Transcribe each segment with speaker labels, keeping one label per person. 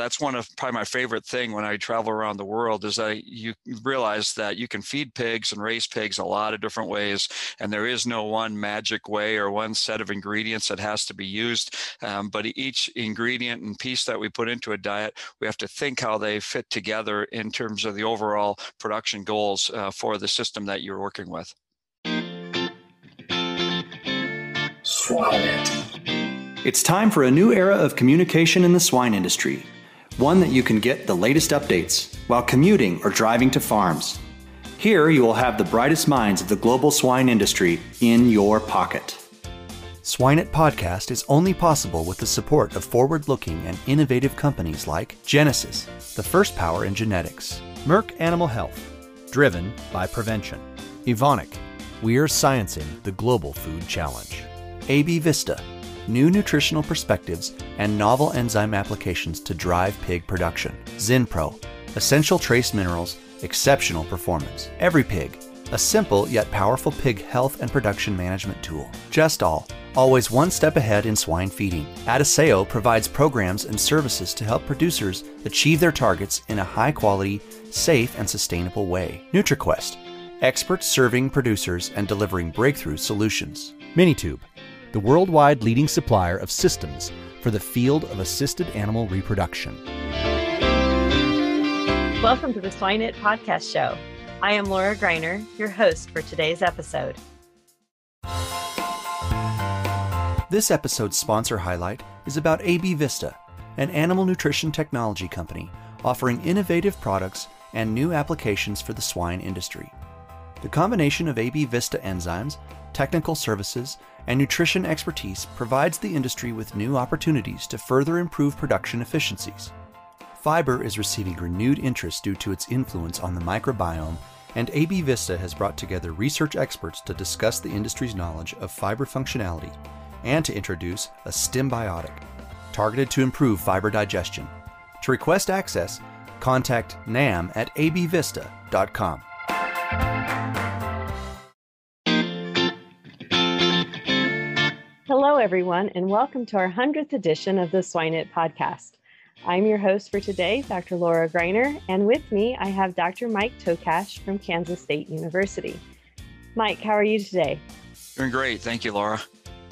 Speaker 1: that's one of probably my favorite thing when I travel around the world is that you realize that you can feed pigs and raise pigs a lot of different ways, and there is no one magic way or one set of ingredients that has to be used. Um, but each ingredient and piece that we put into a diet, we have to think how they fit together in terms of the overall production goals uh, for the system that you're working with.
Speaker 2: It's time for a new era of communication in the swine industry, one that you can get the latest updates while commuting or driving to farms. Here you will have the brightest minds of the global swine industry in your pocket.
Speaker 3: SwineIt Podcast is only possible with the support of forward looking and innovative companies like Genesus, the first power in genetics, Merck Animal Health, driven by prevention, Evonik, we are sciencing the global food challenge, AB Vista, new nutritional perspectives, and novel enzyme applications to drive pig production. Zinpro, essential trace minerals, exceptional performance. EveryPig, a simple yet powerful pig health and production management tool. Gestal, always one step ahead in swine feeding. Adisseo provides programs and services to help producers achieve their targets in a high quality, safe, and sustainable way. NutriQuest, experts serving producers and delivering breakthrough solutions. Minitube, the worldwide leading supplier of systems for the field of assisted animal reproduction.
Speaker 4: Welcome to the SwineIt podcast show. I am Laura Greiner, your host for today's episode.
Speaker 3: This episode's sponsor highlight is about AB Vista, an animal nutrition technology company offering innovative products and new applications for the swine industry. The combination of AB Vista enzymes, technical services, and nutrition expertise provides the industry with new opportunities to further improve production efficiencies. Fiber is receiving renewed interest due to its influence on the microbiome, and AB Vista has brought together research experts to discuss the industry's knowledge of fiber functionality and to introduce a Stimbiotic, targeted to improve fiber digestion. To request access, contact nam at abvista.com.
Speaker 4: everyone, and welcome to our 100th edition of the SwineIt podcast. I'm your host for today, Dr. Laura Greiner, and with me I have Dr. Mike Tokach from Kansas State University. Mike, how are you today?
Speaker 1: Doing great. Thank you, Laura.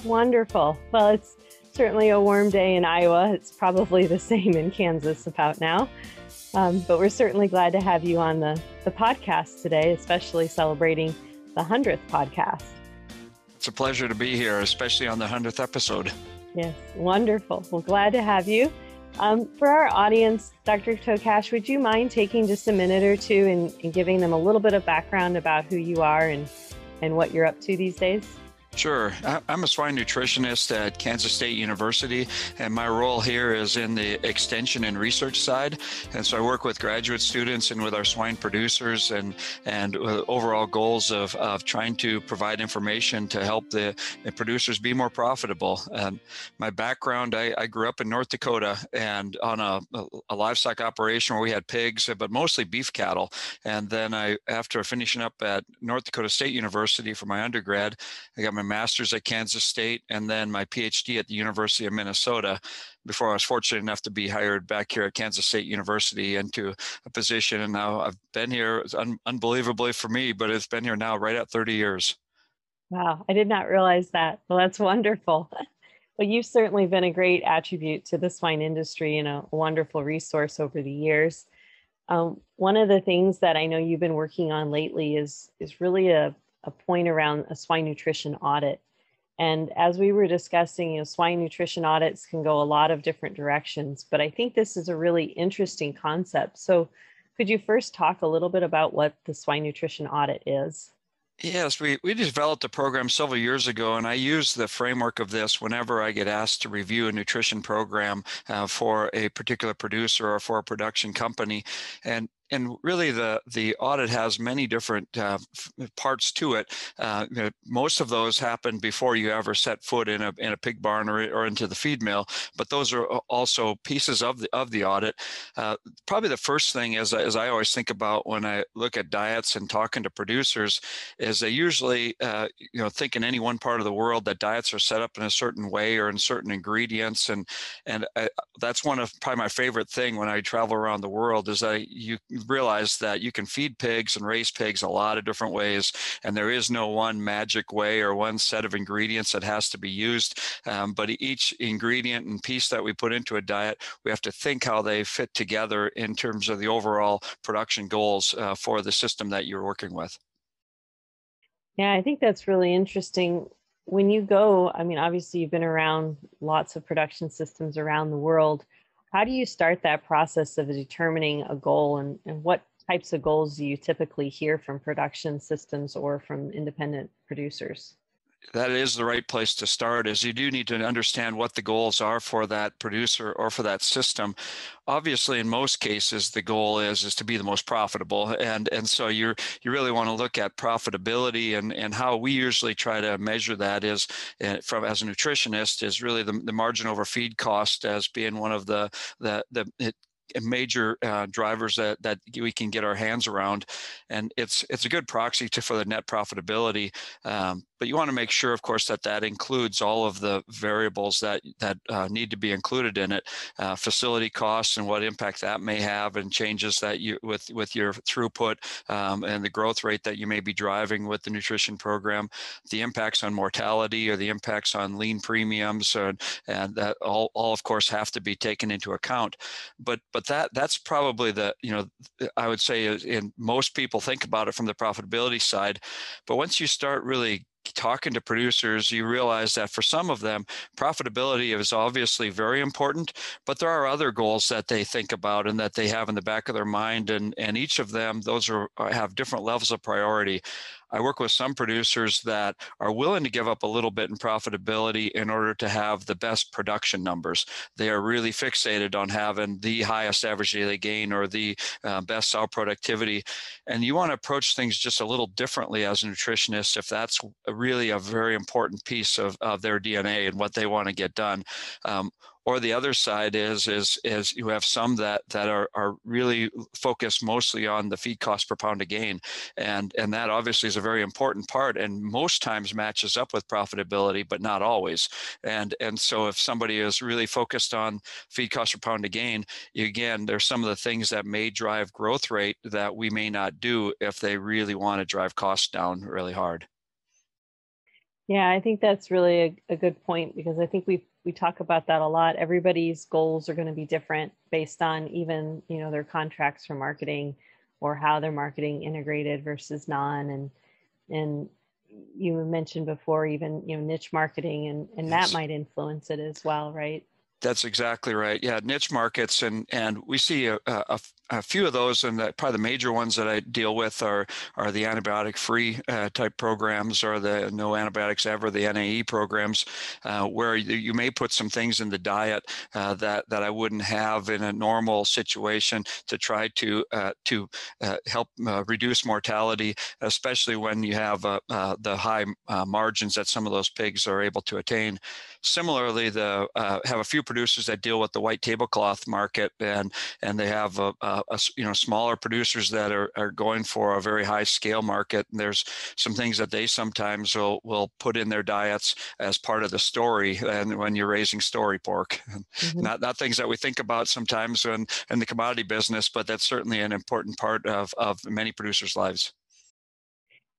Speaker 4: Wonderful. Well, it's certainly a warm day in Iowa. It's probably the same in Kansas about now. Um, but we're certainly glad to have you on the, the podcast today, especially celebrating the 100th podcast.
Speaker 1: It's a pleasure to be here, especially on the 100th episode.
Speaker 4: Yes, wonderful. Well, glad to have you. Um, for our audience, Dr. Tokach, would you mind taking just a minute or two and, and giving them a little bit of background about who you are and, and what you're up to these days?
Speaker 1: Sure. I'm a swine nutritionist at Kansas State University, and my role here is in the extension and research side. And so I work with graduate students and with our swine producers and, and uh, overall goals of, of trying to provide information to help the, the producers be more profitable. And my background, I, I, grew up in North Dakota and on a, a livestock operation where we had pigs, but mostly beef cattle. And then I, after finishing up at North Dakota State University for my undergrad, I got my master's at Kansas State and then my PhD at the University of Minnesota before I was fortunate enough to be hired back here at Kansas State University into a position. And now I've been here un- unbelievably for me, but it's been here now right at 30 years.
Speaker 4: Wow, I did not realize that. Well, that's wonderful. Well, you've certainly been a great attribute to the swine industry and a wonderful resource over the years. Um, one of the things that I know you've been working on lately is is really a a point around a swine nutrition audit. And as we were discussing, you know, swine nutrition audits can go a lot of different directions, but I think this is a really interesting concept. So, could you first talk a little bit about what the swine nutrition audit is?
Speaker 1: Yes, we, we developed a program several years ago, and I use the framework of this whenever I get asked to review a nutrition program uh, for a particular producer or for a production company. And and really the the audit has many different uh, parts to it. Uh, you know, most of those happen before you ever set foot in a in a pig barn or, or into the feed mill, but those are also pieces of the of the audit. Uh, probably the first thing, as as I always think about when I look at diets and talking to producers, is they usually uh, you know think in any one part of the world that diets are set up in a certain way or in certain ingredients, and and I, that's one of probably my favorite thing when I travel around the world is that you realize that you can feed pigs and raise pigs a lot of different ways, and there is no one magic way or one set of ingredients that has to be used. Um, but each ingredient and piece that we put into a diet, we have to think how they fit together in terms of the overall production goals uh, for the system that you're working with.
Speaker 4: Yeah, I think that's really interesting. When you go, I mean, obviously you've been around lots of production systems around the world how do you start that process of determining a goal and, and what types of goals do you typically hear from production systems or from independent producers?
Speaker 1: That is the right place to start is you do need to understand what the goals are for that producer or for that system obviously in most cases the goal is is to be the most profitable and and so you're you really want to look at profitability and and how we usually try to measure that is uh, from as a nutritionist is really the, the margin over feed cost as being one of the the the major uh, drivers that that we can get our hands around, and it's it's a good proxy to, for the net profitability. Um, but you want to make sure, of course, that that includes all of the variables that that uh, need to be included in it, uh, facility costs and what impact that may have, and changes that you with with your throughput um, and the growth rate that you may be driving with the nutrition program, the impacts on mortality or the impacts on lean premiums, and, and that all, all of course have to be taken into account. But but that that's probably the you know I would say in most people think about it from the profitability side, but once you start really talking to producers, you realize that for some of them, profitability is obviously very important, but there are other goals that they think about and that they have in the back of their mind. And, and each of them, those are uh, have different levels of priority. I work with some producers that are willing to give up a little bit in profitability in order to have the best production numbers. They are really fixated on having the highest average daily gain or the uh, best cell productivity. And you want to approach things just a little differently as a nutritionist if that's really a very important piece of, of their DNA and what they want to get done. Um, or the other side is is is you have some that that are are really focused mostly on the feed cost per pound of gain. And and that obviously is a very important part and most times matches up with profitability but not always. And and so if somebody is really focused on feed cost per pound of gain again there's some of the things that may drive growth rate that we may not do if they really want to drive costs down really hard.
Speaker 4: Yeah, I think that's really a, a, good point because I think we we talk about that a lot. Everybody's goals are going to be different based on even you know their contracts for marketing or how they're marketing integrated versus non and and you mentioned before even you know niche marketing and and yes. that might influence it as well, right?
Speaker 1: That's exactly right. Yeah, niche markets, and and we see a, a, a few of those, and that probably the major ones that I deal with are are the antibiotic-free uh, type programs, or the no antibiotics ever, the NAE programs, uh, where you, you, may put some things in the diet uh, that that I wouldn't have in a normal situation to try to uh, to uh, help uh, reduce mortality, especially when you have the high margins that some of those pigs are able to attain. Similarly, the have a few producers that deal with the white tablecloth market, and and they have a, a uh, you know smaller producers that are, are going for a very high scale market. And there's some things that they sometimes will will put in their diets as part of the story. And when you're raising story pork, mm-hmm. not not things that we think about sometimes in in the commodity business, but that's certainly an important part of of many producers' lives.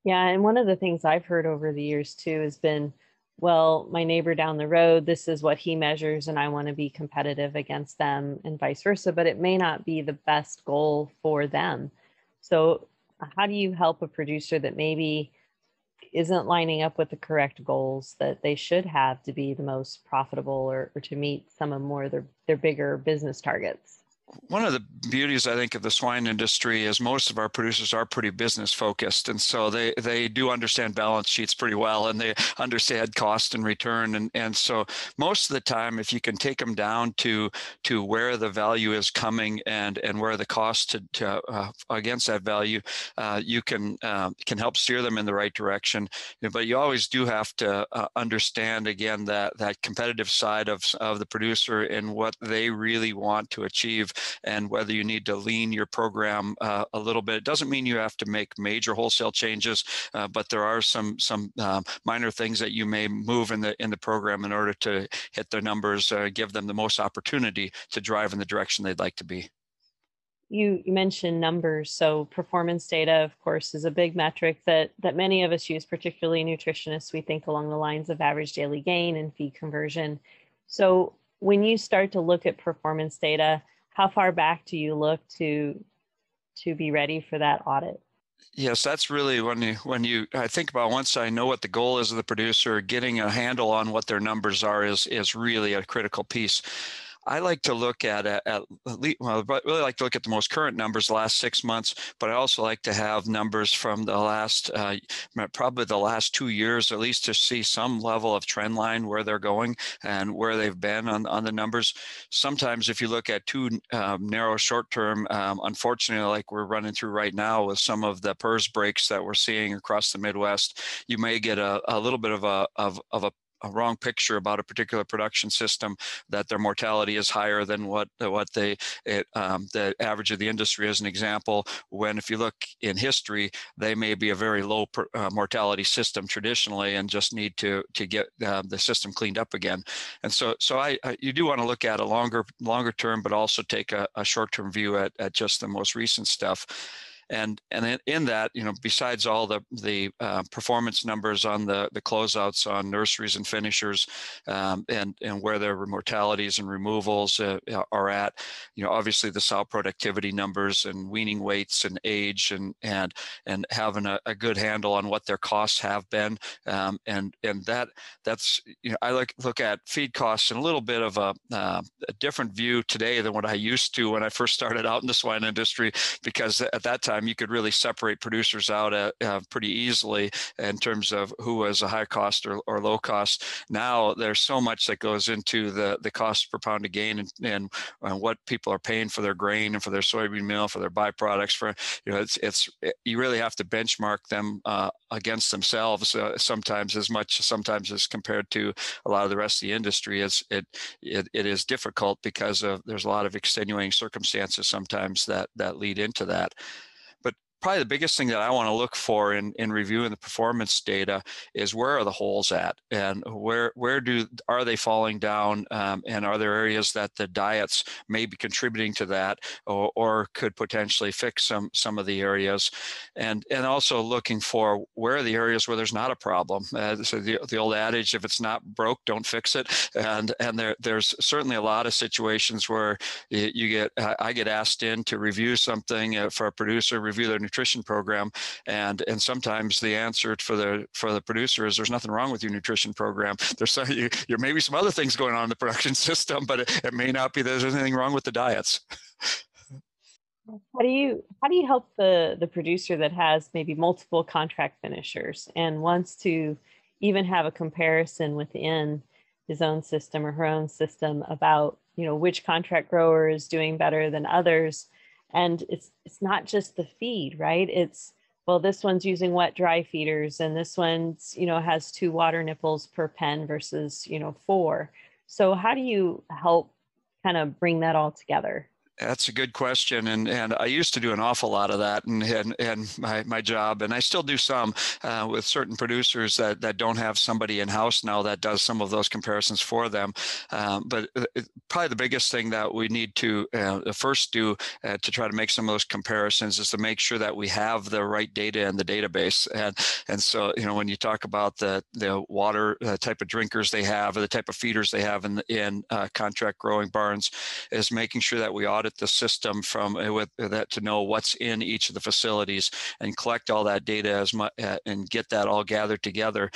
Speaker 4: Yeah, and one of the things I've heard over the years too has been well, my neighbor down the road, this is what he measures, and I want to be competitive against them, and vice versa. But it may not be the best goal for them. So, how do you help a producer that maybe isn't lining up with the correct goals that they should have to be the most profitable or, or to meet some of more their, their bigger business targets?
Speaker 1: One of the beauties I think of the swine industry is most of our producers are pretty business focused, and so they they do understand balance sheets pretty well, and they understand cost and return, and and so most of the time, if you can take them down to to where the value is coming and and where the cost to, to uh, against that value, uh, you can uh, can help steer them in the right direction. But you always do have to uh, understand again that that competitive side of of the producer and what they really want to achieve and whether you need to lean your program uh, a little bit. It doesn't mean you have to make major wholesale changes, uh, but there are some some um, minor things that you may move in the in the program in order to hit their numbers, uh, give them the most opportunity to drive in the direction they'd like to be.
Speaker 4: You, you mentioned numbers, so performance data, of course, is a big metric that that many of us use, particularly nutritionists. We think along the lines of average daily gain and feed conversion. So when you start to look at performance data, how far back do you look to to be ready for that audit?
Speaker 1: Yes, that's really when you when you I think about once I know what the goal is of the producer, getting a handle on what their numbers are is is really a critical piece. I like to look at at, at least, well, I really like to look at the most current numbers, the last six months, but I also like to have numbers from the last, uh, probably the last two years, at least to see some level of trend line where they're going and where they've been on, on the numbers. Sometimes if you look at too um, narrow short term, um, unfortunately, like we're running through right now with some of the PRRS breaks that we're seeing across the Midwest, you may get a, a little bit of a, of, of a a wrong picture about a particular production system that their mortality is higher than what what they it, um, the average of the industry as an example. When if you look in history they may be a very low per, uh, mortality system traditionally and just need to to get uh, the system cleaned up again. And so so I, I you do want to look at a longer longer term but also take a, a short term view at, at just the most recent stuff and and in that you know besides all the the uh, performance numbers on the the closeouts on nurseries and finishers um, and and where their mortalities and removals uh, are at you know obviously the sow productivity numbers and weaning weights and age and and and having a, a good handle on what their costs have been um, and and that that's you know I look look at feed costs in a little bit of a, uh, a different view today than what I used to when I first started out in the swine industry because at that time time, you could really separate producers out uh, uh, pretty easily in terms of who was a high cost or, or low cost. Now there's so much that goes into the, the cost per pound of gain and, and, and what people are paying for their grain and for their soybean meal, for their byproducts. For you know, it's it's it, you really have to benchmark them uh, against themselves uh, sometimes as much sometimes as compared to a lot of the rest of the industry. It's it it, it is difficult because of there's a lot of extenuating circumstances sometimes that that lead into that probably the biggest thing that I want to look for in, in reviewing the performance data is where are the holes at? And where where do are they falling down? Um, and are there areas that the diets may be contributing to that or, or could potentially fix some some of the areas? And and also looking for where are the areas where there's not a problem? Uh, so the, the old adage if it's not broke don't fix it. And and there there's certainly a lot of situations where you, get I get asked in to review something uh, for a producer review their nutrition program and and sometimes the answer for the for the producer is there's nothing wrong with your nutrition program. There's some, you, there may be some other things going on in the production system but it, it may not be there's anything wrong with the diets.
Speaker 4: How do you how do you help the the producer that has maybe multiple contract finishers and wants to even have a comparison within his own system or her own system about you know which contract grower is doing better than others and it's it's not just the feed right? It's well this one's using wet dry feeders and this one's you know has two water nipples per pen versus you know four. So how do you help kind of bring that all together
Speaker 1: that's a good question, and and I used to do an awful lot of that, and and, and my, my job, and I still do some uh, with certain producers that, that don't have somebody in house now that does some of those comparisons for them. Um, but uh, probably the biggest thing that we need to uh, first do uh, to try to make some of those comparisons is to make sure that we have the right data in the database, and and so you know when you talk about the the water uh, type of drinkers they have, or the type of feeders they have in in contract growing barns, is making sure that we audit audit the system from uh, with uh, that to know what's in each of the facilities and collect all that data as much uh, and get that all gathered together.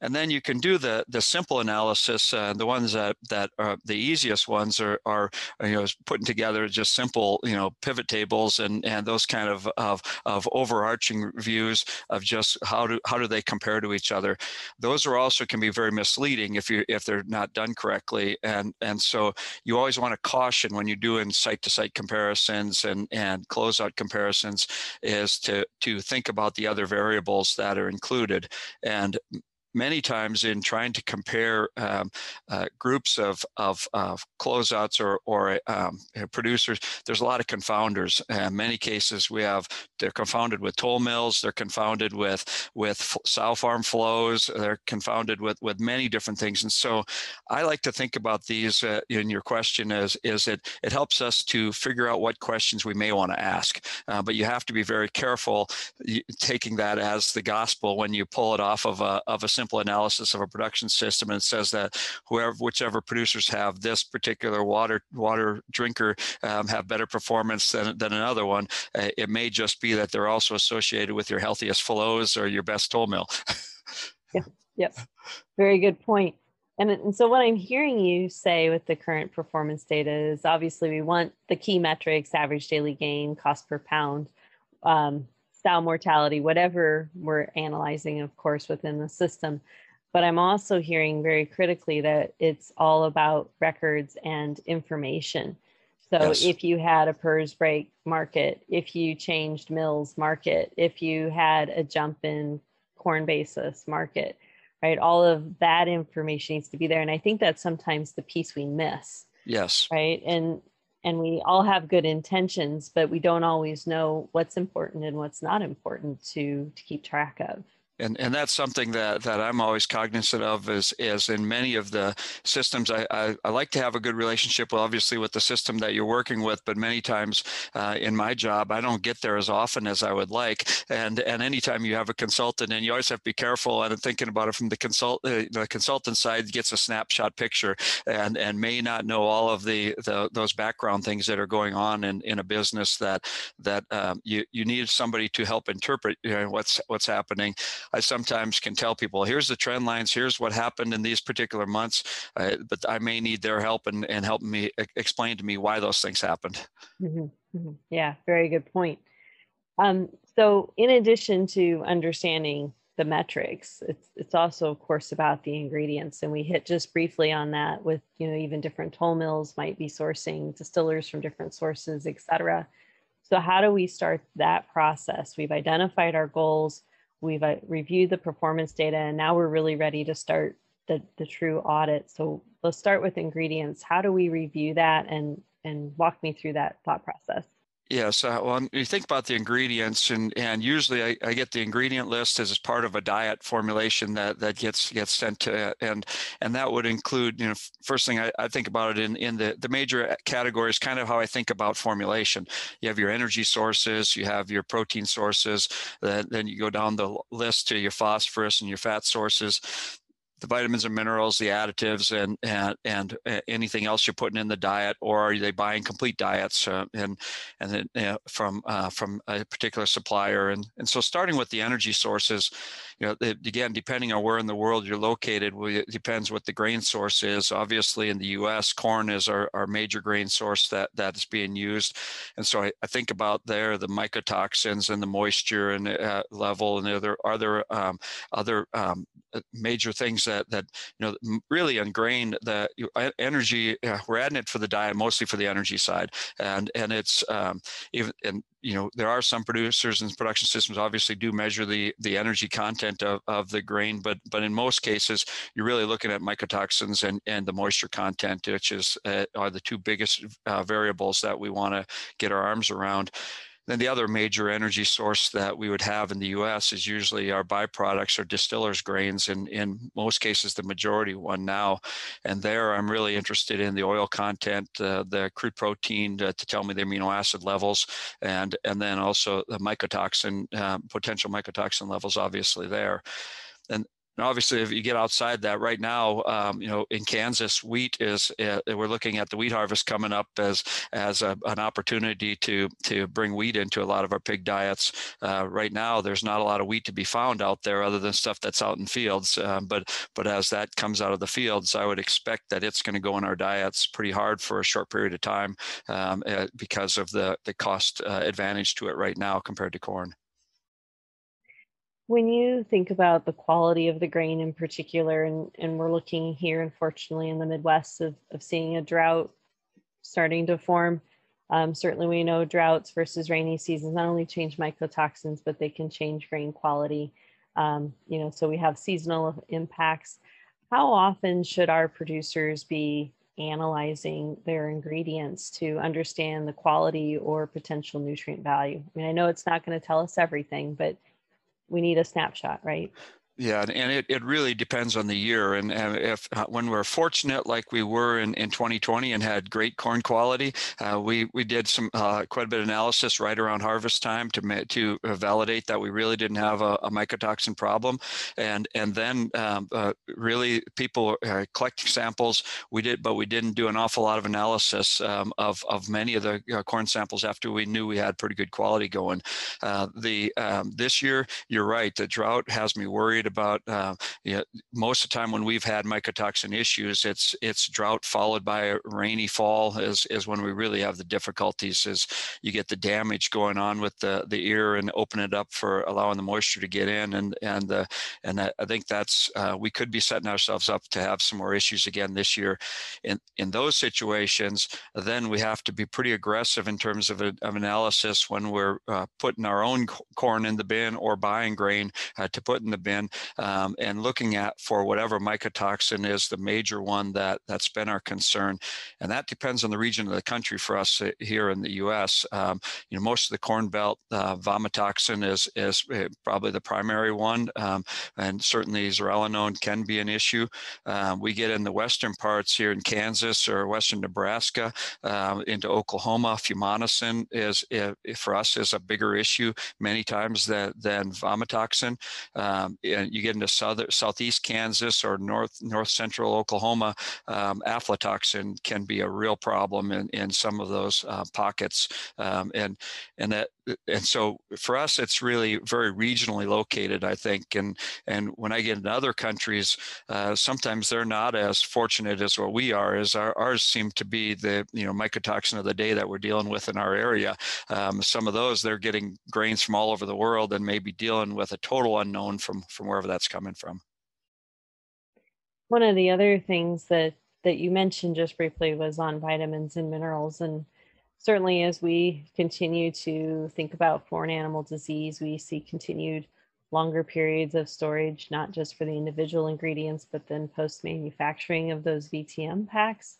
Speaker 1: And then you can do the the simple analysis uh, the ones that that are the easiest ones are are you know putting together just simple you know pivot tables and and those kind of of, of overarching views of just how do how do they compare to each other. Those are also can be very misleading if you if they're not done correctly. And and so you always want to caution when you're doing site to site comparisons and and closeout comparisons is to to think about the other variables that are included. And many times in trying to compare um, uh, groups of, of, of, closeouts or, or um, producers, there's a lot of confounders. In many cases, we have they're confounded with toll mills, they're confounded with with sow farm flows, they're confounded with with many different things. And so, I like to think about these uh, in your question as is it it helps us to figure out what questions we may want to ask. Uh, but you have to be very careful taking that as the gospel when you pull it off of a of a simple simple analysis of a production system and says that whoever whichever producers have this particular water water drinker um, have better performance than, than another one uh, it may just be that they're also associated with your healthiest flows or your best toll mill.
Speaker 4: Yeah yep. Very good point. And, and so what i'm hearing you say with the current performance data is obviously we want the key metrics average daily gain cost per pound um, mortality, whatever we're analyzing, of course, within the system. But I'm also hearing very critically that it's all about records and information. So yes. if you had a PRRS break market, if you changed mills market, if you had a jump in corn basis market, right? All of that information needs to be there. And I think that's sometimes the piece we miss.
Speaker 1: Yes.
Speaker 4: Right. And and we all have good intentions but we don't always know what's important and what's not important to to keep track of
Speaker 1: and and that's something that that I'm always cognizant of is is in many of the systems I, I, I like to have a good relationship well obviously with the system that you're working with but many times uh, in my job I don't get there as often as I would like. And and anytime you have a consultant and you always have to be careful and thinking about it from the consult uh, the consultant side gets a snapshot picture and and may not know all of the, the those background things that are going on in, in a business that that um, you you need somebody to help interpret you know, what's what's happening I sometimes can tell people, here's the trend lines, here's what happened in these particular months, uh, but I may need their help and, and help me explain to me why those things happened.
Speaker 4: Mm-hmm. Mm-hmm. Yeah, very good point. Um, so, in addition to understanding the metrics, it's it's also, of course, about the ingredients, and we hit just briefly on that with you know even different toll mills might be sourcing distillers from different sources, et cetera. So, how do we start that process? We've identified our goals we've uh, reviewed the performance data and now we're really ready to start the, the true audit. So let's start with ingredients. How do we review that and and walk me through that thought process
Speaker 1: Yes, uh, well, you think about the ingredients, and and usually I, I, get the ingredient list as part of a diet formulation that that gets gets sent to, and and that would include, you know, first thing I, I think about it in in the the major categories, kind of how I think about formulation. You have your energy sources, you have your protein sources, then then you go down the list to your phosphorus and your fat sources the vitamins and minerals, the additives, and and and uh, anything else you're putting in the diet, or are they buying complete diets uh, and and then uh, from uh, from a particular supplier? And and so starting with the energy sources, you know, again, depending on where in the world you're located, it depends what the grain source is. Obviously, in the U.S., corn is our, our major grain source that that is being used, and so I, I think about there the mycotoxins and the moisture and uh, level, and there are there um, other um, major things that that you know really ingrained the energy. Uh, we're adding it for the diet, mostly for the energy side, and and it's um, even and you know there are some producers and production systems obviously do measure the the energy content of, of the grain but but in most cases you're really looking at mycotoxins and and the moisture content which is uh, are the two biggest uh, variables that we want to get our arms around then the other major energy source that we would have in the U.S. is usually our byproducts or distillers grains, and in most cases the majority one now. And there, I'm really interested in the oil content, uh, the crude protein to, to, tell me the amino acid levels, and and then also the mycotoxin uh, potential mycotoxin levels, obviously there. And and obviously, if you get outside that, right now, um, you know, in Kansas, wheat is uh, we're looking at the wheat harvest coming up as as a, an opportunity to to bring wheat into a lot of our pig diets. Uh, right now, there's not a lot of wheat to be found out there, other than stuff that's out in fields. Um, but but as that comes out of the fields, I would expect that it's going to go in our diets pretty hard for a short period of time um, uh, because of the the cost uh, advantage to it right now compared to corn.
Speaker 4: When you think about the quality of the grain in particular, and, and we're looking here, unfortunately, in the Midwest of, of seeing a drought starting to form, um, certainly we know droughts versus rainy seasons not only change mycotoxins, but they can change grain quality. Um, you know, so we have seasonal impacts. How often should our producers be analyzing their ingredients to understand the quality or potential nutrient value? I mean, I know it's not going to tell us everything, but we need a snapshot, right?
Speaker 1: Yeah, and it, it really depends on the year. And, and if uh, when we're fortunate, like we were in, in 2020 and had great corn quality, uh, we we did some uh, quite a bit of analysis right around harvest time to to validate that we really didn't have a, a mycotoxin problem. And and then um, uh, really people uh, collecting samples. We did, but we didn't do an awful lot of analysis um, of of many of the uh, corn samples after we knew we had pretty good quality going. the um, this year, you're right. The drought has me worried about uh, you know, most of the time when we've had mycotoxin issues, it's it's drought followed by a rainy fall is is when we really have the difficulties. Is you get the damage going on with the the ear and open it up for allowing the moisture to get in, and and the and I think that's uh, we could be setting ourselves up to have some more issues again this year. In in those situations, then we have to be pretty aggressive in terms of, a, of analysis when we're uh, putting our own corn in the bin or buying grain uh, to put in the bin um, and looking at for whatever mycotoxin is the major one that that's been our concern, and that depends on the region of the country. For us uh, here in the U.S., um, you know, most of the corn belt uh, vomitoxin is is uh, probably the primary one, um, and certainly zearalenone can be an issue. Um, we get in the western parts here in Kansas or western Nebraska uh, into Oklahoma, fumonisin is, is, for us is a bigger issue many times than than vomitoxin. Um, you get into southeast Kansas or north north central Oklahoma, um, aflatoxin can be a real problem in, in some of those uh, pockets, um, and and that and so for us it's really very regionally located i think and and when i get into other countries uh, sometimes they're not as fortunate as what we are as our, ours seem to be the you know mycotoxin of the day that we're dealing with in our area. Um, some of those they're getting grains from all over the world and maybe dealing with a total unknown from from wherever that's coming from
Speaker 4: one of the other things that that you mentioned just briefly was on vitamins and minerals and certainly as we continue to think about foreign animal disease, we see continued longer periods of storage, not just for the individual ingredients, but then post manufacturing of those VTM packs.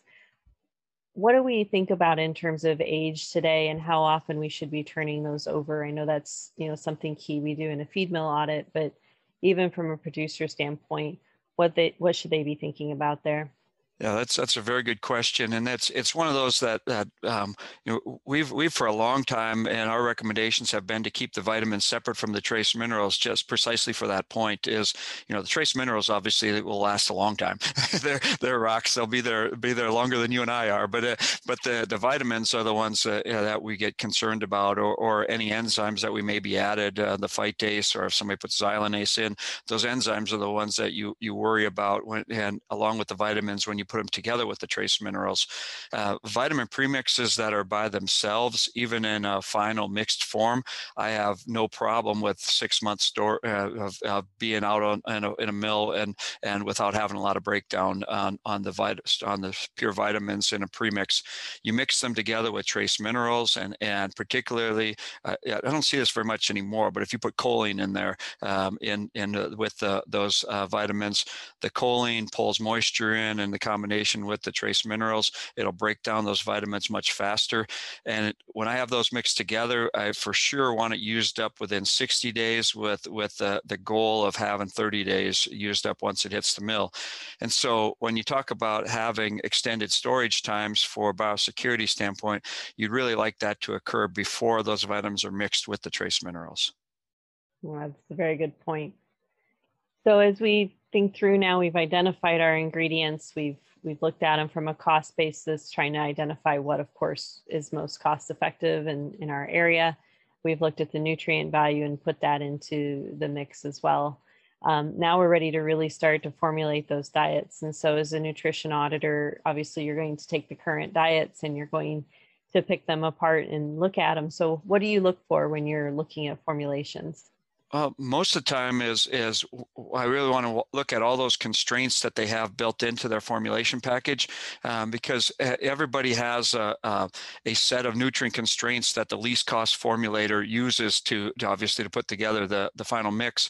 Speaker 4: What do we think about in terms of age today and how often we should be turning those over? I know that's you know something key we do in a feed mill audit, but even from a producer standpoint, what they what should they be thinking about there?
Speaker 1: Yeah, that's that's a very good question, and that's it's one of those that that um, you know we've we've for a long time, and our recommendations have been to keep the vitamins separate from the trace minerals, just precisely for that point. Is you know the trace minerals obviously will last a long time. they're they're rocks; they'll be there be there longer than you and I are. But uh, but the the vitamins are the ones uh, that we get concerned about, or or any enzymes that we may be added, uh, the phytase, or if somebody puts xylanase in, those enzymes are the ones that you you worry about when and along with the vitamins when you put them together with the trace minerals. Uh, vitamin premixes that are by themselves, even in a final mixed form, I have no problem with six months store uh, of, of, being out on, in, a, in a mill and and without having a lot of breakdown on on the vit- on the pure vitamins in a premix. You mix them together with trace minerals and and particularly uh, I don't see this very much anymore, but if you put choline in there um, in in uh, with the, those uh, vitamins, the choline pulls moisture in and the combination with the trace minerals, it'll break down those vitamins much faster. And when I have those mixed together, I for sure want it used up within 60 days with, with the, the goal of having 30 days used up once it hits the mill. And so when you talk about having extended storage times for biosecurity standpoint, you'd really like that to occur before those vitamins are mixed with the trace minerals.
Speaker 4: Well, that's a very good point. So as we through now. We've identified our ingredients. We've we've looked at them from a cost basis, trying to identify what, of course, is most cost effective in, in our area. We've looked at the nutrient value and put that into the mix as well. Um, now we're ready to really start to formulate those diets. And so, as a nutrition auditor, obviously, you're going to take the current diets and you're going to pick them apart and look at them. So, what do you look for when you're looking at formulations?
Speaker 1: Most of the time is is I really want to look at all those constraints that they have built into their formulation package, um, because everybody has a, a, a, set of nutrient constraints that the least cost formulator uses to, to obviously to put together the the final mix,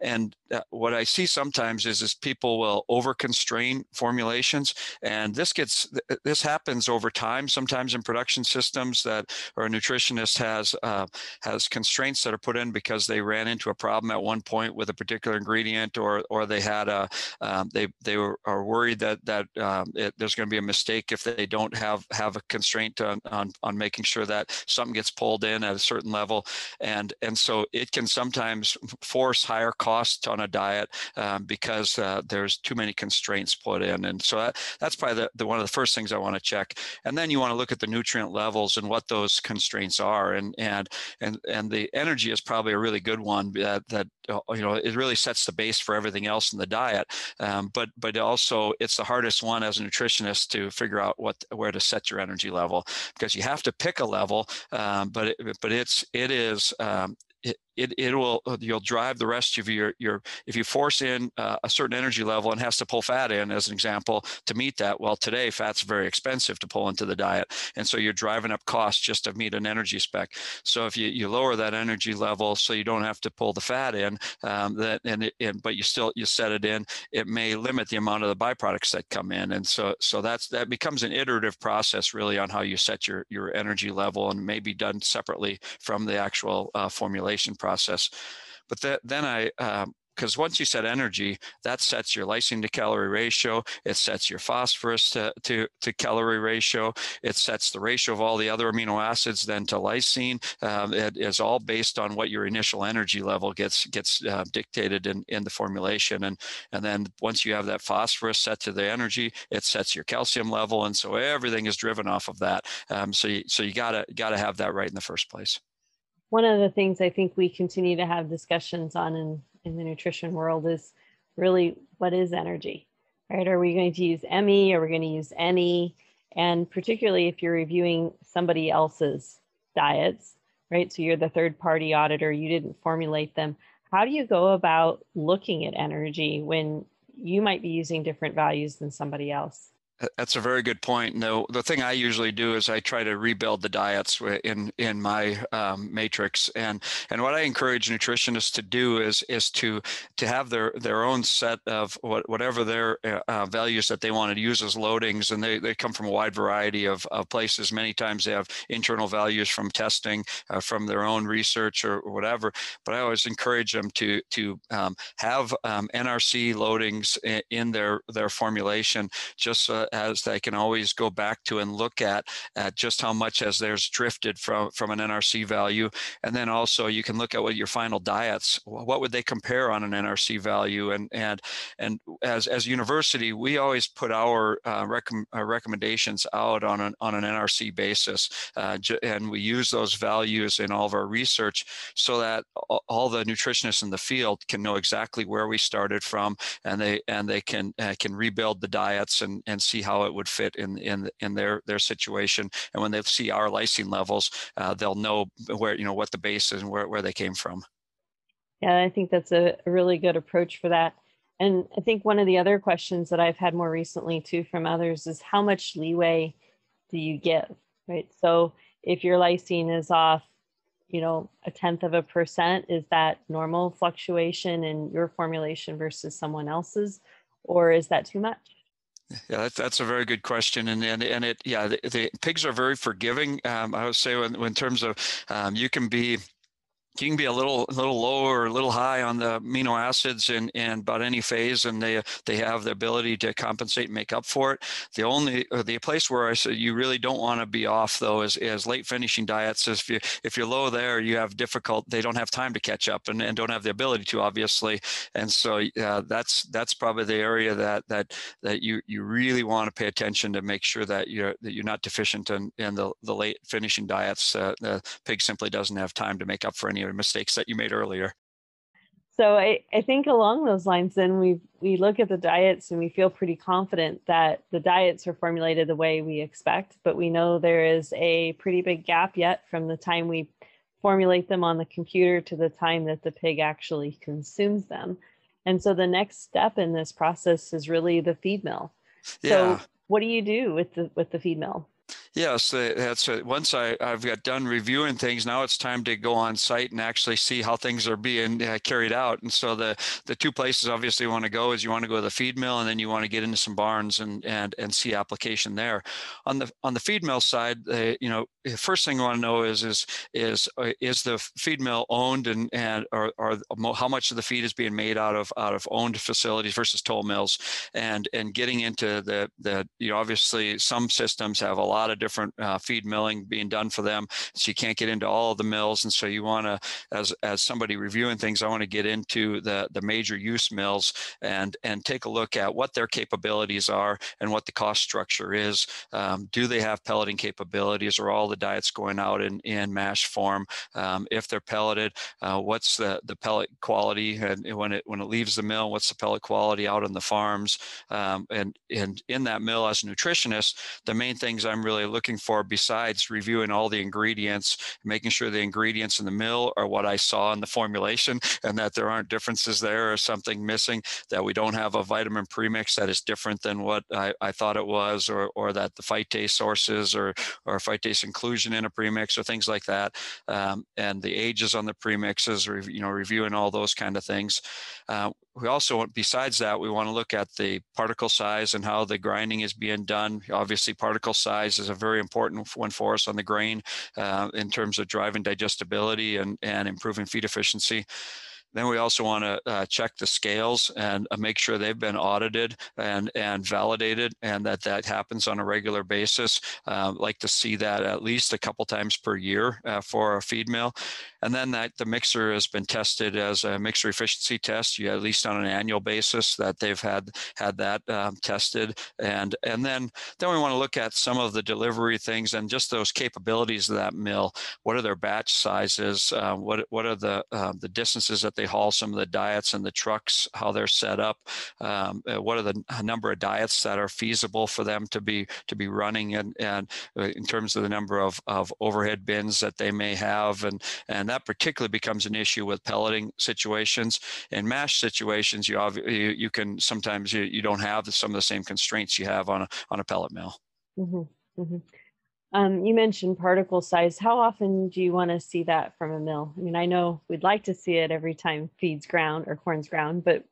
Speaker 1: and uh, what I see sometimes is is people will over constrain formulations, and this gets this happens over time. Sometimes in production systems that or a nutritionist has uh, has constraints that are put in because they ran into into a problem at one point with a particular ingredient, or or they had a um, they they were, are worried that that um, it, there's going to be a mistake if they don't have have a constraint on, on on making sure that something gets pulled in at a certain level, and and so it can sometimes force higher costs on a diet um, because uh, there's too many constraints put in, and so that, that's probably the, the one of the first things I want to check, and then you want to look at the nutrient levels and what those constraints are, and and and and the energy is probably a really good one that that uh, you know it really sets the base for everything else in the diet. Um, but but also it's the hardest one as a nutritionist to figure out what where to set your energy level because you have to pick a level. Um, but it, but it's it is um, it, it, will uh, you'll drive the rest of your your if you force in uh, a certain energy level and has to pull fat in as an example to meet that well today fat's very expensive to pull into the diet. And so you're driving up costs just to meet an energy spec. So if you, you lower that energy level so you don't have to pull the fat in um, that and, it, and but you still you set it in it may limit the amount of the byproducts that come in. And so so that's that becomes an iterative process really on how you set your your energy level and may be done separately from the actual uh, formulation process process. But the, then I, um, because once you set energy, that sets your lysine to calorie ratio. It sets your phosphorus to, to, to, calorie ratio. It sets the ratio of all the other amino acids then to lysine. Um, it is all based on what your initial energy level gets gets uh, dictated in, in the formulation. And, and then once you have that phosphorus set to the energy, it sets your calcium level. And so everything is driven off of that. Um, so you, so you gotta, gotta have that right in the first place
Speaker 4: one of the things I think we continue to have discussions on in, in the nutrition world is really what is energy, right? Are we going to use ME? Are we going to use NE? And particularly if you're reviewing somebody else's diets, right? So you're the third party auditor, you didn't formulate them. How do you go about looking at energy when you might be using different values than somebody else?
Speaker 1: That's a very good point. No, the thing I usually do is I try to rebuild the diets in in my um, matrix, and and what I encourage nutritionists to do is is to to have their their own set of what, whatever their uh, uh, values that they want to use as loadings, and they, they come from a wide variety of, of places. Many times they have internal values from testing, uh, from their own research or, whatever. But I always encourage them to to um, have um, NRC loadings in, in, their their formulation, just so as they can always go back to and look at, at just how much as there's drifted from, from an NRC value. And then also you can look at what your final diets, what would they compare on an NRC value? And, and, and as, as university, we always put our, uh, uh, recommendations out on an, on an NRC basis. Uh, and we use those values in all of our research so that all the nutritionists in the field can know exactly where we started from and they, and they can, uh, can rebuild the diets and, and see see how it would fit in in in their their situation. And when they see our lysine levels, uh, they'll know where you know what the base is and where where they came from.
Speaker 4: Yeah, I think that's a, really good approach for that. And I think one of the other questions that I've had more recently too from others is how much leeway do you give, right? So if your lysine is off, you know, a tenth of a percent, is that normal fluctuation in your formulation versus someone else's, or is that too much?
Speaker 1: Yeah, that's, that's a very good question, and and, and it yeah the, the pigs are very forgiving. Um, I would say when in terms of um, you can be you can be a little little low or a little high on the amino acids in, in about any phase and they they have the ability to compensate and make up for it. The only the place where i say you really don't want to be off though is, is late finishing diets. If you if you're low there you have difficult they don't have time to catch up and, and don't have the ability to obviously. And so uh, that's that's probably the area that that that you you really want to pay attention to make sure that you're that you're not deficient in, in the, the late finishing diets uh, the pig simply doesn't have time to make up for any mistakes that you made earlier.
Speaker 4: So I, I think along those lines, then we we look at the diets and we feel pretty confident that the diets are formulated the way we expect, but we know there is a pretty big gap yet from the time we formulate them on the computer to the time that the pig actually consumes them. And so the next step in this process is really the feed mill. Yeah. So what do you do with the with the feed mill?
Speaker 1: Yes, that's it. Once I, I've got done reviewing things, now it's time to go on site and actually see how things are being uh, carried out. And so the the two places obviously you want to go is you want to go to the feed mill and then you want to get into some barns and and and see application there. On the on the feed mill side, uh, you know, first thing you want to know is is is uh, is the feed mill owned and and or, or how much of the feed is being made out of out of owned facilities versus toll mills, and and getting into the the you know obviously some systems have a lot of different uh, feed milling being done for them, so you can't get into all of the mills, and so you want to as as somebody reviewing things, I want to get into the the major use mills and and take a look at what their capabilities are and what the cost structure is. Um, do they have pelleting capabilities, or all the diets going out in, in mash form. Um, if they're pelleted, uh, what's the, the pellet quality and when it when it leaves the mill, what's the pellet quality out on the farms? Um, and and in that mill as a nutritionist, the main things I'm really looking for besides reviewing all the ingredients, making sure the ingredients in the mill are what I saw in the formulation and that there aren't differences there or something missing, that we don't have a vitamin premix that is different than what I, I thought it was, or, or that the phytase sources or, or phytase inclusion in a premix or things like that, um, and the ages on the premixes, you know, reviewing all those kind of things. Uh, we also, besides that, we want to look at the particle size and how the grinding is being done. Obviously, particle size is a very important one for us on the grain uh, in terms of driving digestibility and, and improving feed efficiency. Then we also want to uh, check the scales and uh, make sure they've been audited and, and validated and that that happens on a regular basis. Uh, like to see that at least a couple times per year uh, for a feed mill. And then that the mixer has been tested as a mixer efficiency test, you at least on an annual basis that they've had had that um, tested. And and then then we want to look at some of the delivery things and just those capabilities of that mill. What are their batch sizes? Uh, what what are the uh, the distances that they haul some of the diets and the trucks? How they're set up? Um, uh, what are the number of diets that are feasible for them to be to be running and and uh, in terms of the number of, of overhead bins that they may have and and and that particularly becomes an issue with pelleting situations. In mash situations, you you, you can sometimes you, you don't have some of the same constraints you have on a on a pellet mill. Mm-hmm.
Speaker 4: Mm-hmm. Um, you mentioned particle size. How often do you want to see that from a mill? I mean, I know we'd like to see it every time feed's ground or corn's ground, but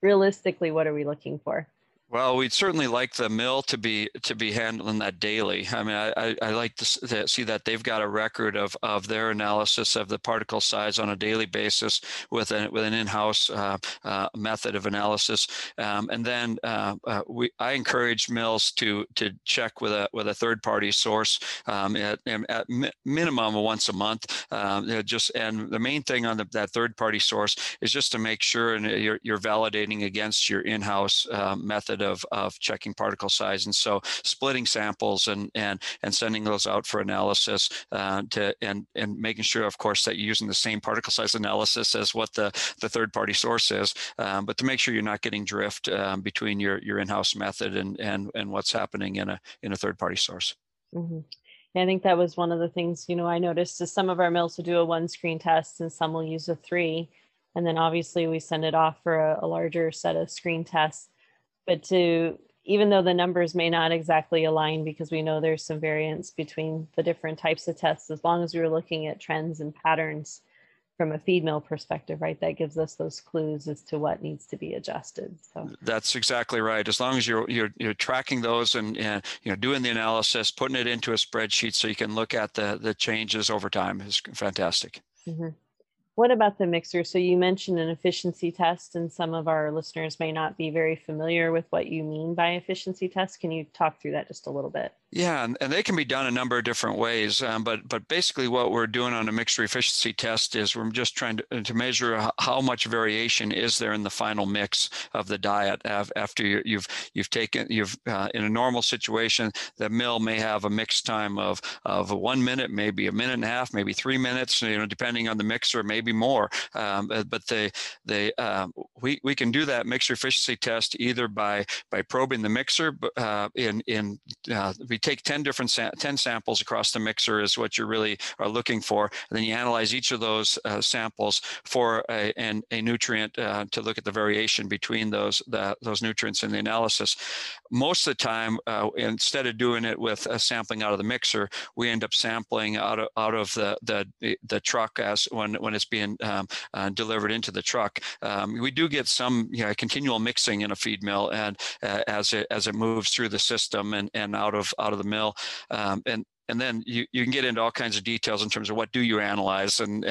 Speaker 4: realistically, what are we looking for?
Speaker 1: Well, we'd certainly like the mill to be to be handling that daily. I mean, I, I, like to, see that they've got a record of, of their analysis of the particle size on a daily basis with an with an in-house uh, uh, method of analysis. Um, and then uh, uh we I encourage mills to to check with a with a third party source um, at, at mi- minimum once a month. Um, just and the main thing on the, that third party source is just to make sure and you're you're validating against your in-house uh, method method of, of checking particle size. And so splitting samples and, and, and sending those out for analysis uh, to, and, and making sure, of course, that you're using the same particle size analysis as what the, the third party source is, um, but to make sure you're not getting drift um, between your, your in-house method and, and, and what's happening in a, in a third party source.
Speaker 4: Mm-hmm. I think that was one of the things, you know, I noticed is some of our mills will do a one screen test and some will use a three. And then obviously we send it off for a, a larger set of screen tests but to even though the numbers may not exactly align because we know there's some variance between the different types of tests as long as we were looking at trends and patterns from a feed mill perspective right that gives us those clues as to what needs to be adjusted so.
Speaker 1: That's exactly right. As long as you're you're, you're tracking those and, and you know doing the analysis putting it into a spreadsheet so you can look at the the changes over time is fantastic. Mm-hmm
Speaker 4: what about the mixer? So you mentioned an efficiency test, and some of our listeners may not be very familiar with what you mean by efficiency test. Can you talk through that just a little bit?
Speaker 1: Yeah, and, and they can be done a number of different ways. Um, but but basically, what we're doing on a mixture efficiency test is we're just trying to, uh, to measure how much variation is there in the final mix of the diet after you've, you've taken you've uh, in a normal situation the mill may have a mix time of of one minute, maybe a minute and a half, maybe three minutes, you know, depending on the mixer, maybe more. Um, but they they um, we we can do that mixer efficiency test either by by probing the mixer uh, in in uh, take 10 different 10 samples across the mixer is what you really are looking for. And then you analyze each of those uh, samples for a, an, a nutrient uh, to look at the variation between those, the, those nutrients in the analysis. Most of the time, uh, instead of doing it with a sampling out of the mixer, we end up sampling out of, out of the, the, the truck as when, when it's being um, uh, delivered into the truck. Um, we do get some you know, continual mixing in a feed mill and uh, as it as it moves through the system and, and out of out of the mill. Um, and and then you, you can get into all kinds of details in terms of what do you analyze and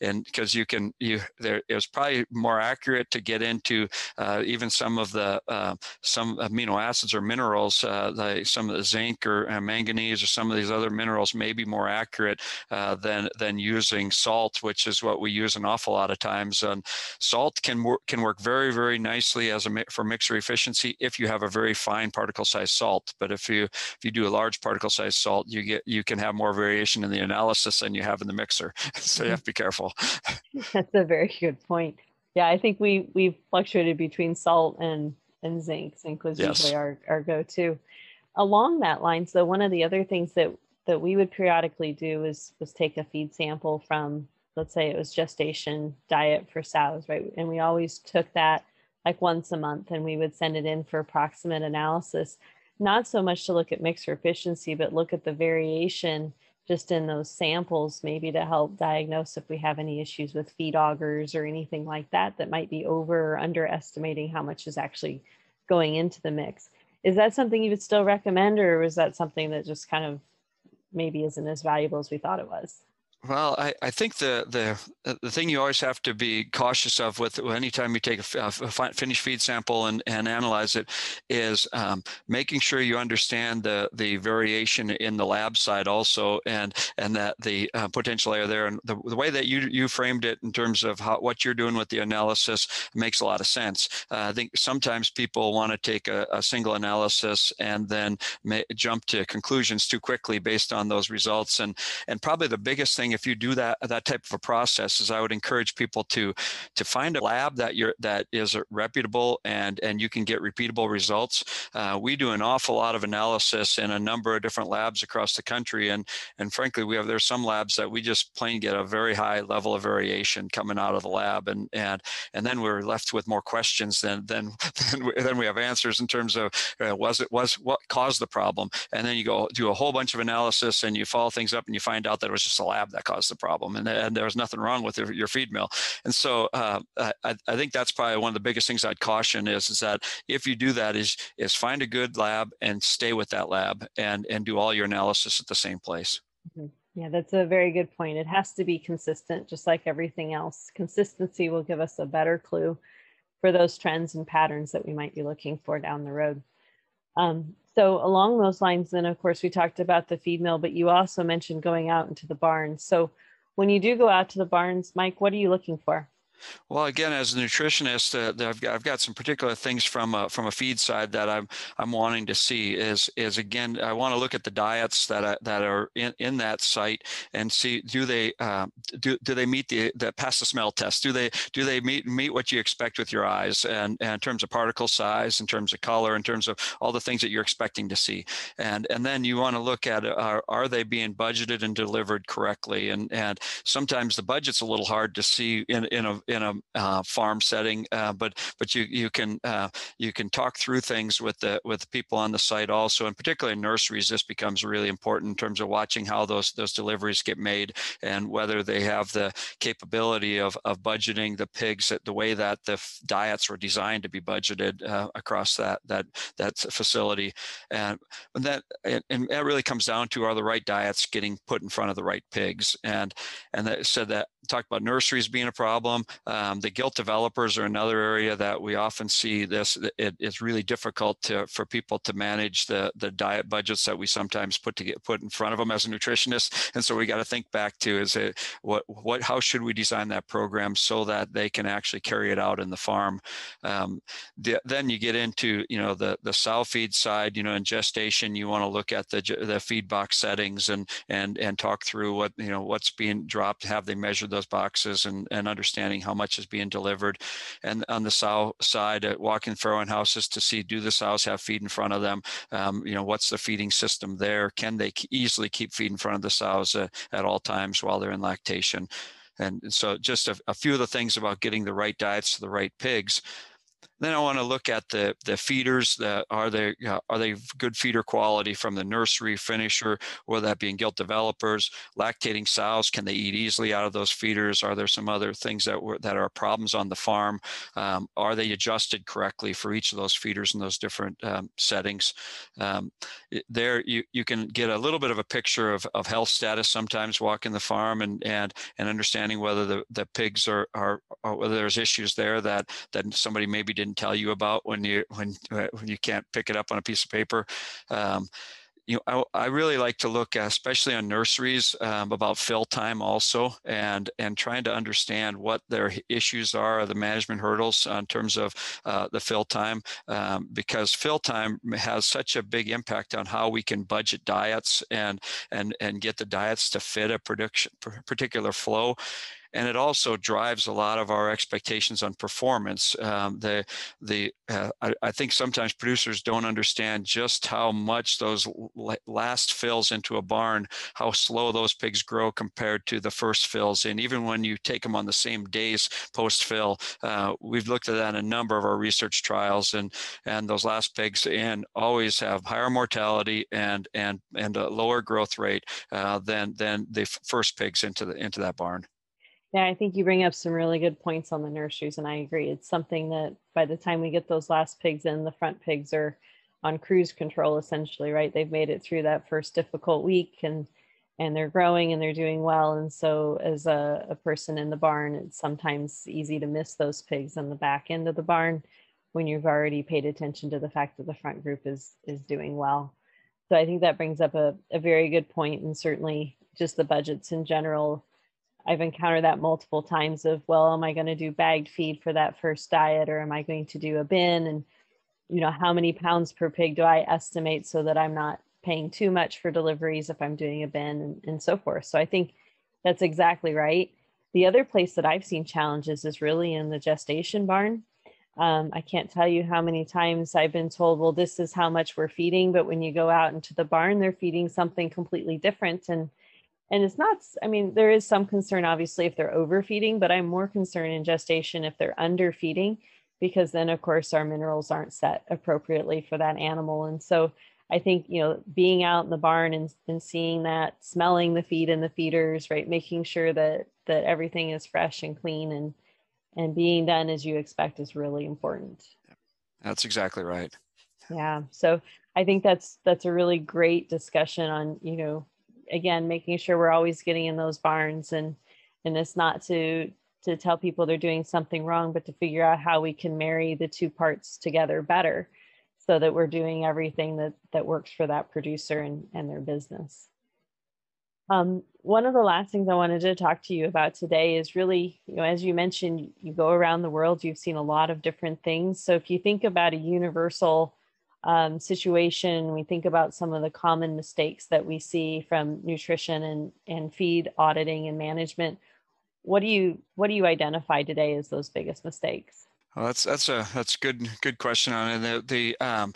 Speaker 1: and because you can you there it was probably more accurate to get into uh, even some of the uh, some amino acids or minerals uh, like some of the zinc or uh, manganese or some of these other minerals may be more accurate uh, than than using salt which is what we use an awful lot of times. And salt can work can work very very nicely as a for mixer efficiency if you have a very fine particle size salt. But if you if you do a large particle size salt you get you can have more variation in the analysis than you have in the mixer. so you mm-hmm. have to be careful.
Speaker 4: That's a very good point. Yeah, I think we we've fluctuated between salt and and zinc. Zinc was yes. usually our, our go-to. Along that line, so one of the other things that that we would periodically do is was take a feed sample from let's say it was gestation diet for sows, right? And we always took that like once a month and we would send it in for approximate analysis not so much to look at mixer efficiency, but look at the variation just in those samples, maybe to help diagnose if we have any issues with feed augers or anything like that that might be over or underestimating how much is actually going into the mix. Is that something you would still recommend, or was that something that just kind of maybe isn't as valuable as we thought it was?
Speaker 1: Well, I, I think the, the the thing you always have to be cautious of with anytime you take a, a finished feed sample and, and analyze it is um, making sure you understand the the variation in the lab side also and and that the uh, potential error there and the, the way that you you framed it in terms of how, what you're doing with the analysis makes a lot of sense. Uh, I think sometimes people want to take a, a, single analysis and then may, jump to conclusions too quickly based on those results and and probably the biggest thing if you do that that type of a process is I would encourage people to to find a lab that you're that is reputable and and you can get repeatable results. Uh, we do an awful lot of analysis in a number of different labs across the country, and and frankly, we have there's some labs that we just plain get a very high level of variation coming out of the lab, and and and then we're left with more questions than than than we, then we have answers in terms of uh, was it was what caused the problem, and then you go do a whole bunch of analysis and you follow things up and you find out that it was just a lab that caused the problem, and, and there was nothing wrong with your, your feed mill. And so uh, I, I think that's probably one of the biggest things I'd caution is, is that if you do that is is find a good lab and stay with that lab and and do all your analysis at the same place.
Speaker 4: Mm-hmm. Yeah, that's a very good point. It has to be consistent, just like everything else. Consistency will give us a better clue for those trends and patterns that we might be looking for down the road. Um, so along those lines, then of course we talked about the feed mill, but you also mentioned going out into the barns. So when you do go out to the barns, Mike, what are you looking for?
Speaker 1: Well, again, as a nutritionist, uh, I've, got, I've got some particular things from a, from a feed side that I'm I'm wanting to see. Is is again, I want to look at the diets that I, that are in, in that site and see do they uh, do do they meet the the pass the smell test? Do they do they meet meet what you expect with your eyes and, and in terms of particle size, in terms of color, in terms of all the things that you're expecting to see? And and then you want to look at are are they being budgeted and delivered correctly? And and sometimes the budget's a little hard to see in in a in a uh, farm setting, uh, but but you you can uh, you can talk through things with the with people on the site also, and particularly in nurseries, this becomes really important in terms of watching how those those deliveries get made and whether they have the capability of of budgeting the pigs the way that the diets were designed to be budgeted uh, across that that that facility, and that and that really comes down to are the right diets getting put in front of the right pigs, and and that said that talked about nurseries being a problem. Um, the gilt developers are another area that we often see this. It, it's really difficult to, for people to manage the, the diet budgets that we sometimes put to get put in front of them as a nutritionist. And so we got to think back to is it what what how should we design that program so that they can actually carry it out in the farm. Um, the, then you get into you know the the sow feed side. You know in gestation you want to look at the the feed box settings and and and talk through what you know what's being dropped. Have they measured those boxes and, and understanding how much is being delivered. And on the sow side, uh, walking throwing houses to see do the sows have feed in front of them? Um, you know, what's the feeding system there? Can they easily keep feed in front of the sows uh, at all times while they're in lactation? And so, just a, a few of the things about getting the right diets to the right pigs. Then I want to look at the the feeders. That are they are they good feeder quality from the nursery finisher, whether that being gilt developers, lactating sows? Can they eat easily out of those feeders? Are there some other things that were that are problems on the farm? Um, are they adjusted correctly for each of those feeders in those different um, settings? Um, there you you can get a little bit of a picture of, of health status sometimes walking the farm and and and understanding whether the, the pigs are, are, whether there's issues there that that somebody maybe didn't tell you about when you when uh, when you can't pick it up on a piece of paper. Um, you know, I, I, really like to look, at, especially on nurseries, um, about fill time also, and and trying to understand what their issues are, the management hurdles in terms of uh, the fill time, um, because fill time has such a big impact on how we can budget diets and and and get the diets to fit a particular flow and it also drives a lot of our expectations on performance. Um, the the uh, I, I, think sometimes producers don't understand just how much those last fills into a barn, how slow those pigs grow compared to the first fills, and even when you take them on the same days post fill, uh, we've looked at that in a number of our research trials, and and those last pigs and always have higher mortality and and and a lower growth rate uh, than than the first pigs into the into that barn.
Speaker 4: Yeah, I think you bring up some really good points on the nurseries, and I agree. It's something that by the time we get those last pigs in, the front pigs are on cruise control essentially, right? They've made it through that first difficult week and and they're growing and they're doing well. And so as a, a person in the barn, it's sometimes easy to miss those pigs on the back end of the barn when you've already paid attention to the fact that the front group is is doing well. So I think that brings up a, a very good point and certainly just the budgets in general I've encountered that multiple times of, well, am I going to do bagged feed for that first diet or am I going to do a bin? And, you know, how many pounds per pig do I estimate so that I'm not paying too much for deliveries if I'm doing a bin and, and so forth. So I think that's exactly right. The other place that I've seen challenges is really in the gestation barn. Um, I can't tell you how many times I've been told, well, this is how much we're feeding. But when you go out into the barn, they're feeding something completely different. And and it's not i mean there is some concern obviously if they're overfeeding but i'm more concerned in gestation if they're underfeeding because then of course our minerals aren't set appropriately for that animal. And so i think you know being out in the barn and, and seeing that smelling the feed and the feeders right making sure that that everything is fresh and clean and and being done as you expect is really important.
Speaker 1: That's exactly right.
Speaker 4: Yeah. So i think that's that's a really great discussion on you know again making sure we're always getting in those barns and and it's not to to tell people they're doing something wrong but to figure out how we can marry the two parts together better so that we're doing everything that that works for that producer and and their business um, one of the last things I wanted to talk to you about today is really, you know, as you mentioned, you go around the world, you've seen a lot of different things. So if you think about a universal um, situation, we think about some of the common mistakes that we see from nutrition and, and feed auditing and management. What do you what do you identify today as those biggest mistakes?
Speaker 1: Well, that's that's a that's good good question on it. The, the um,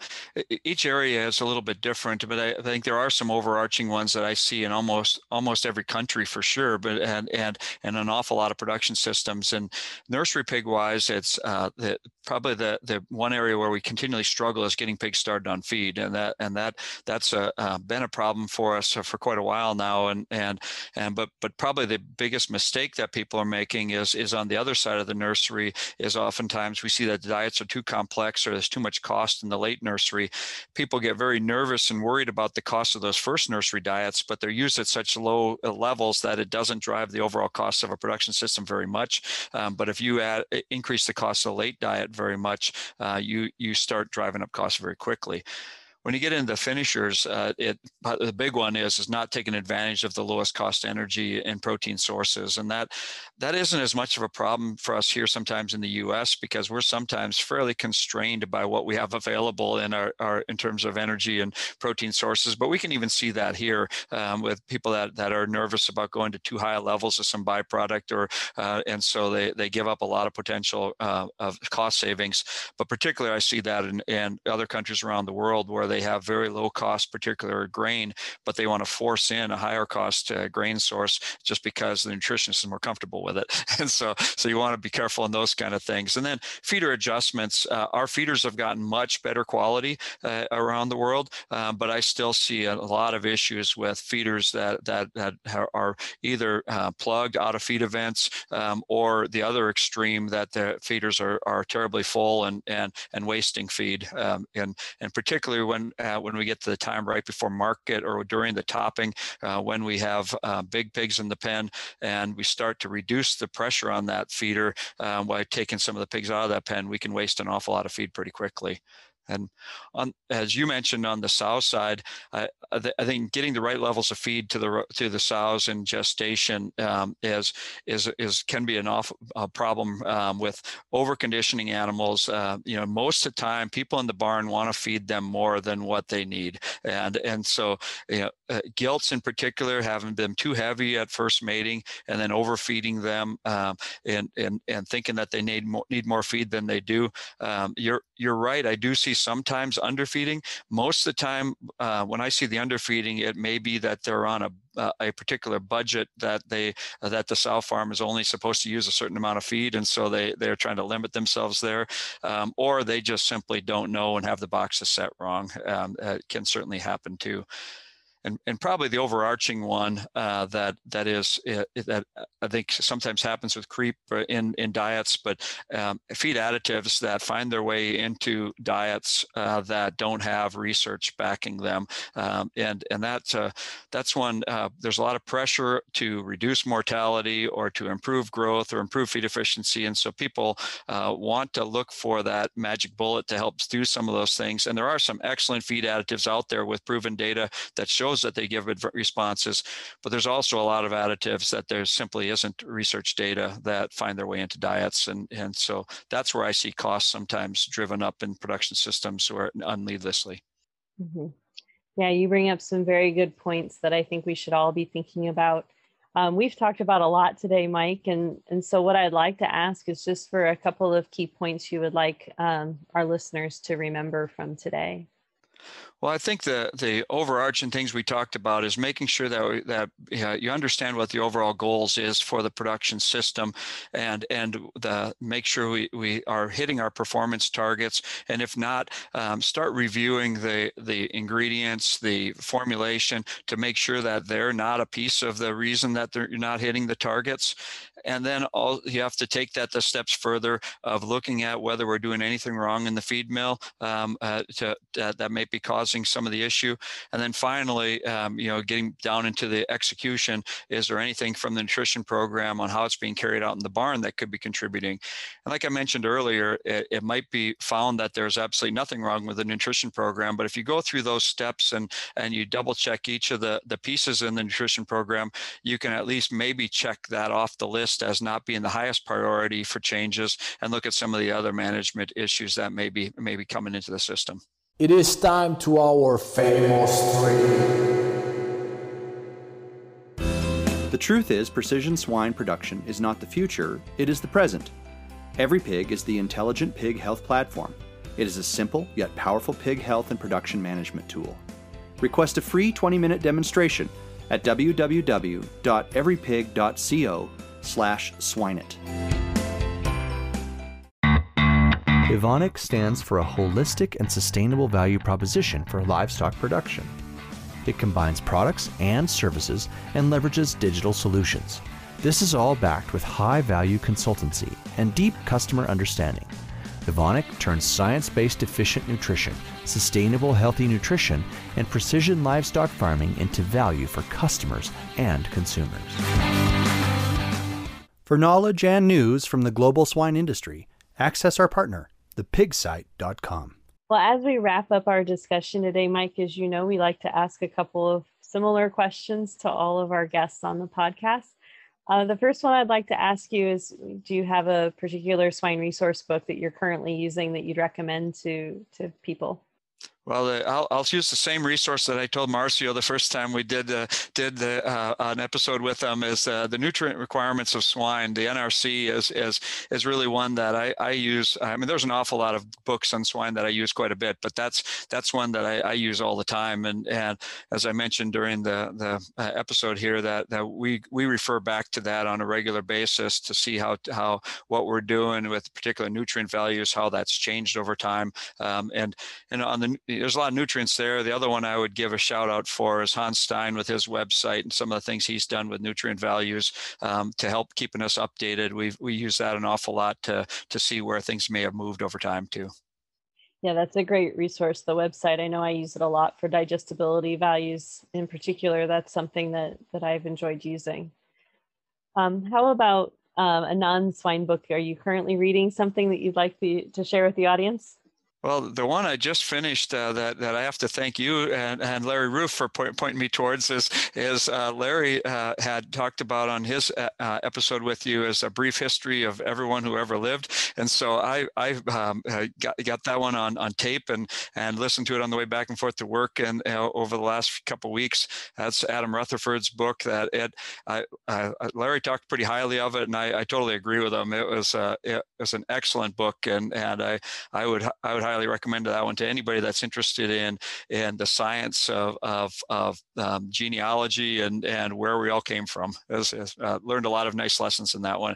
Speaker 1: each area is a little bit different, but I, I, think there are some overarching ones that I see in almost almost every country for sure. But and and and an awful lot of production systems and nursery pig wise, it's uh, the, probably the the one area where we continually struggle is getting pigs started on feed, and that and that that's a, uh, been a problem for us for quite a while now. And and and but but probably the biggest mistake that people are making is is on the other side of the nursery is oftentimes times we see that diets are too complex or there's too much cost in the late nursery. People get very nervous and worried about the cost of those first nursery diets, but they're used at such low uh, levels that it doesn't drive the overall cost of a production system very much. Um, but if you add, increase the cost of the late diet very much, uh, you you start driving up costs very quickly when you get into finishers, uh, it the big one is is not taking advantage of the lowest cost energy and protein sources, and that that isn't as much of a problem for us here sometimes in the U.S. because we're sometimes fairly constrained by what we have available in our, our in terms of energy and protein sources. But we can even see that here um, with people that that are nervous about going to too high levels of some byproduct, or uh, and so they they give up a lot of potential uh, of cost savings. But particularly, I see that in, in other countries around the world where they have very low cost particular grain, but they want to force in a higher cost uh, grain source just because the nutritionist is more comfortable with it. And so, so you want to be careful in those kind of things. And then feeder adjustments. Uh, our feeders have gotten much better quality uh, around the world, um, but I still see a lot of issues with feeders that that that are either uh, plugged out of feed events um, or the other extreme that the feeders are are terribly full and and and wasting feed. Um, and and particularly when when uh, when we get to the time right before market or during the topping, uh, when we have uh, big pigs in the pen and we start to reduce the pressure on that feeder uh, by taking some of the pigs out of that pen, we can waste an awful lot of feed pretty quickly. And on, as you mentioned on the sow side, I, I think getting the right levels of feed to the to the sows in gestation um, is is is can be an awful problem um, with over conditioning animals. Uh, you know, most of the time, people in the barn want to feed them more than what they need, and and so you know, uh, gilts in particular, having them too heavy at first mating and then overfeeding them um, and and and thinking that they need more need more feed than they do. Um, you're you're right. I do see sometimes underfeeding. Most of the time, uh, when I see the underfeeding, it may be that they're on a uh, a particular budget that they uh, that the sow farm is only supposed to use a certain amount of feed, and so they they're trying to limit themselves there, um, or they just simply don't know and have the boxes set wrong. Um, it can certainly happen too and, and probably the overarching one uh, that that is uh, that I think sometimes happens with creep uh, in in diets, but um, feed additives that find their way into diets uh, that don't have research backing them, um, and and that's uh, that's one. Uh, there's a lot of pressure to reduce mortality or to improve growth or improve feed efficiency, and so people want to look for that magic bullet to help do some of those things. And there are some excellent feed additives out there with proven data that show that they give responses, but there's also a lot of additives that there simply isn't research data that find their way into diets. And, and so that's where I see costs sometimes driven up in production systems or unneedlessly.
Speaker 4: Mm-hmm. Yeah, you bring up some very good points that I think we should all be thinking about. Um, we've talked about a lot today, Mike, and and so what I'd like to ask is just for a couple of key points you would like um, our listeners to remember from today.
Speaker 1: Well, I think the the overarching things we talked about is making sure that that yeah, you understand what the overall goals is for the production system, and and the make sure we, we are hitting our performance targets, and if not, um, start reviewing the the ingredients, the formulation to make sure that they're not a piece of the reason that they're not hitting the targets, and then all you have to take that the steps further of looking at whether we're doing anything wrong in the feed mill um, uh, to, that may be causing some of the issue. And then finally, um, you know, getting down into the execution, is there anything from the nutrition program on how it's being carried out in the barn that could be contributing? And like I mentioned earlier, it, it might be found that there's absolutely nothing wrong with the nutrition program, but if you go through those steps and and you double check each of the the pieces in the nutrition program, you can at least maybe check that off the list list as not being the highest priority for changes and look at some of the other management issues that may be, may be coming into the system.
Speaker 5: It is time to our famous three.
Speaker 2: The truth is, precision swine production is not the future, it is the present. EveryPig is the intelligent pig health platform. It is a simple yet powerful pig health and production management tool. Request a free 20-minute demonstration at www.everypig.co slash swineit.
Speaker 3: Evonik stands for a holistic and sustainable value proposition for livestock production. It combines products and services and leverages digital solutions. This is all backed with high value consultancy and deep customer understanding. Evonik turns science based efficient nutrition, sustainable healthy nutrition, and precision livestock farming into value for customers and consumers. For knowledge and news from the global swine industry, access our partner, thepigsite.com.
Speaker 4: Well, as we wrap up our discussion today, Mike, as you know, we like to ask a couple of similar questions to all of our guests on the podcast. Uh, the first one I'd like to ask you is Do you have a particular swine resource book that you're currently using that you'd recommend to, to people?
Speaker 1: Well, uh, I'll, I'll use the same resource that I told Marcio the first time we did uh, did the, uh, an episode with them is uh, the nutrient requirements of swine. The NRC is is is really one that I, I use. I mean, there's an awful lot of books on swine that I use quite a bit, but that's that's one that I, I use all the time. And and as I mentioned during the the uh, episode here, that that we we refer back to that on a regular basis to see how how what we're doing with particular nutrient values, how that's changed over time, um, and and on the there's a lot of nutrients there. The other one I would give a shout out for is Hans Stein with his website and some of the things he's done with nutrient values um, to help keeping us updated. We we use that an awful lot to to see where things may have moved over time too.
Speaker 4: Yeah, that's a great resource. The website. I know I use it a lot for digestibility values in particular. That's something that that I've enjoyed using. Um, how about um, a non-swine book? Are you currently reading something that you'd like the, to share with the audience?
Speaker 1: Well, the one I just finished uh, that that I have to thank you and, and Larry Roof for point, pointing me towards is is uh, Larry uh, had talked about on his uh, uh, episode with you as a brief history of everyone who ever lived, and so I I um, uh, got, got that one on, on tape and and listened to it on the way back and forth to work and over the last couple weeks. That's Adam Rutherford's book. That it I, Larry talked pretty highly of it, and I, I totally agree with him. It was it was an excellent book, and and I I would I would highly recommend that one to anybody that's interested in in the science of of, of um, genealogy and and where we all came from. As uh, learned a lot of nice lessons in that one.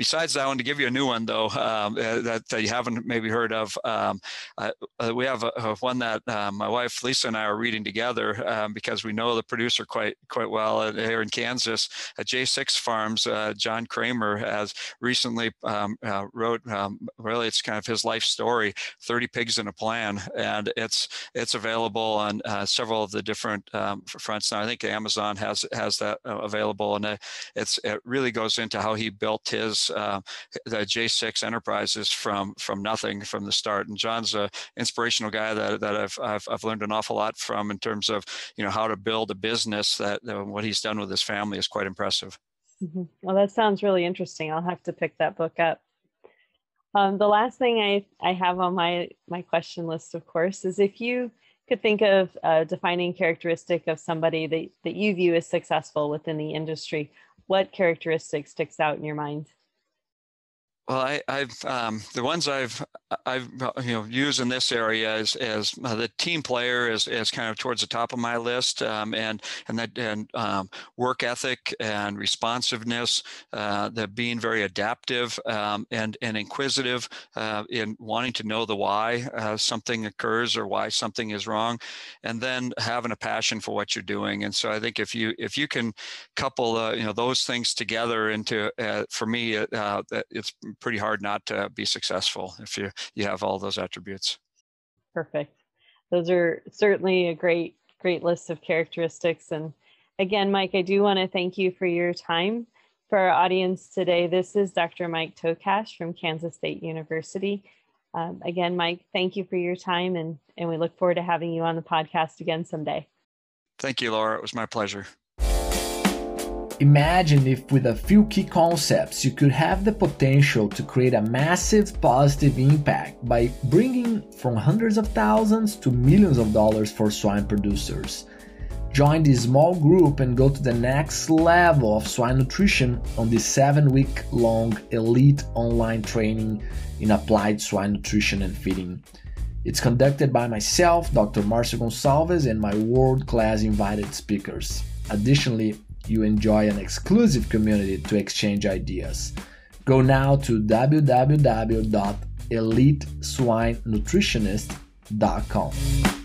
Speaker 1: Besides that one, to give you a new one though um, uh, that, that, you haven't maybe heard of, um, uh, uh, we have a, a one that uh, my wife Lisa and I are reading together um, because we know the producer quite quite well here in Kansas at J6 Farms. Uh, John Kramer has recently um, uh, wrote um, really it's kind of his life story, 30 pigs in a plan, and it's it's available on several of the different um, fronts now. I think Amazon has has that available, and it's it really goes into how he built his uh, the J6 Enterprises from from nothing from the start. And John's an inspirational guy that, that I've, I've, I've learned an awful lot from in terms of you know how to build a business. That uh, what he's done with his family is quite impressive.
Speaker 4: Mm-hmm. Well, that sounds really interesting. I'll have to pick that book up. Um, the last thing I, I have on my, my question list, of course, is if you could think of a defining characteristic of somebody that, that you view as successful within the industry, what characteristic sticks out in your mind?
Speaker 1: Well, I, have um, the ones I've I've you know used in this area is as uh, the team player is, is kind of towards the top of my list, um, and and that and um, work ethic and responsiveness, uh, the being very adaptive um, and and inquisitive uh, in wanting to know the why uh, something occurs or why something is wrong, and then having a passion for what you're doing. And so I think if you if you can couple uh, you know those things together into uh, for me it's pretty hard not to be successful if you you have all those attributes.
Speaker 4: Perfect. Those are certainly a great great list of characteristics. And again, Mike, I do want to thank you for your time. For our audience today, this is Dr. Mike Tokach from Kansas State University. Um, again, Mike, thank you for your time, and, and we look forward to having you on the podcast again someday.
Speaker 1: Thank you, Laura. It was my pleasure.
Speaker 5: Imagine if, with a few key concepts, you could have the potential to create a massive positive impact by bringing from hundreds of thousands to millions of dollars for swine producers. Join this small group and go to the next level of swine nutrition on this seven week long elite online training in applied swine nutrition and feeding. It's conducted by myself, Dr. Marcio Gonçalves, and my world class invited speakers. Additionally, you enjoy an exclusive community to exchange ideas. Go now to www.eliteswinenutritionist.com.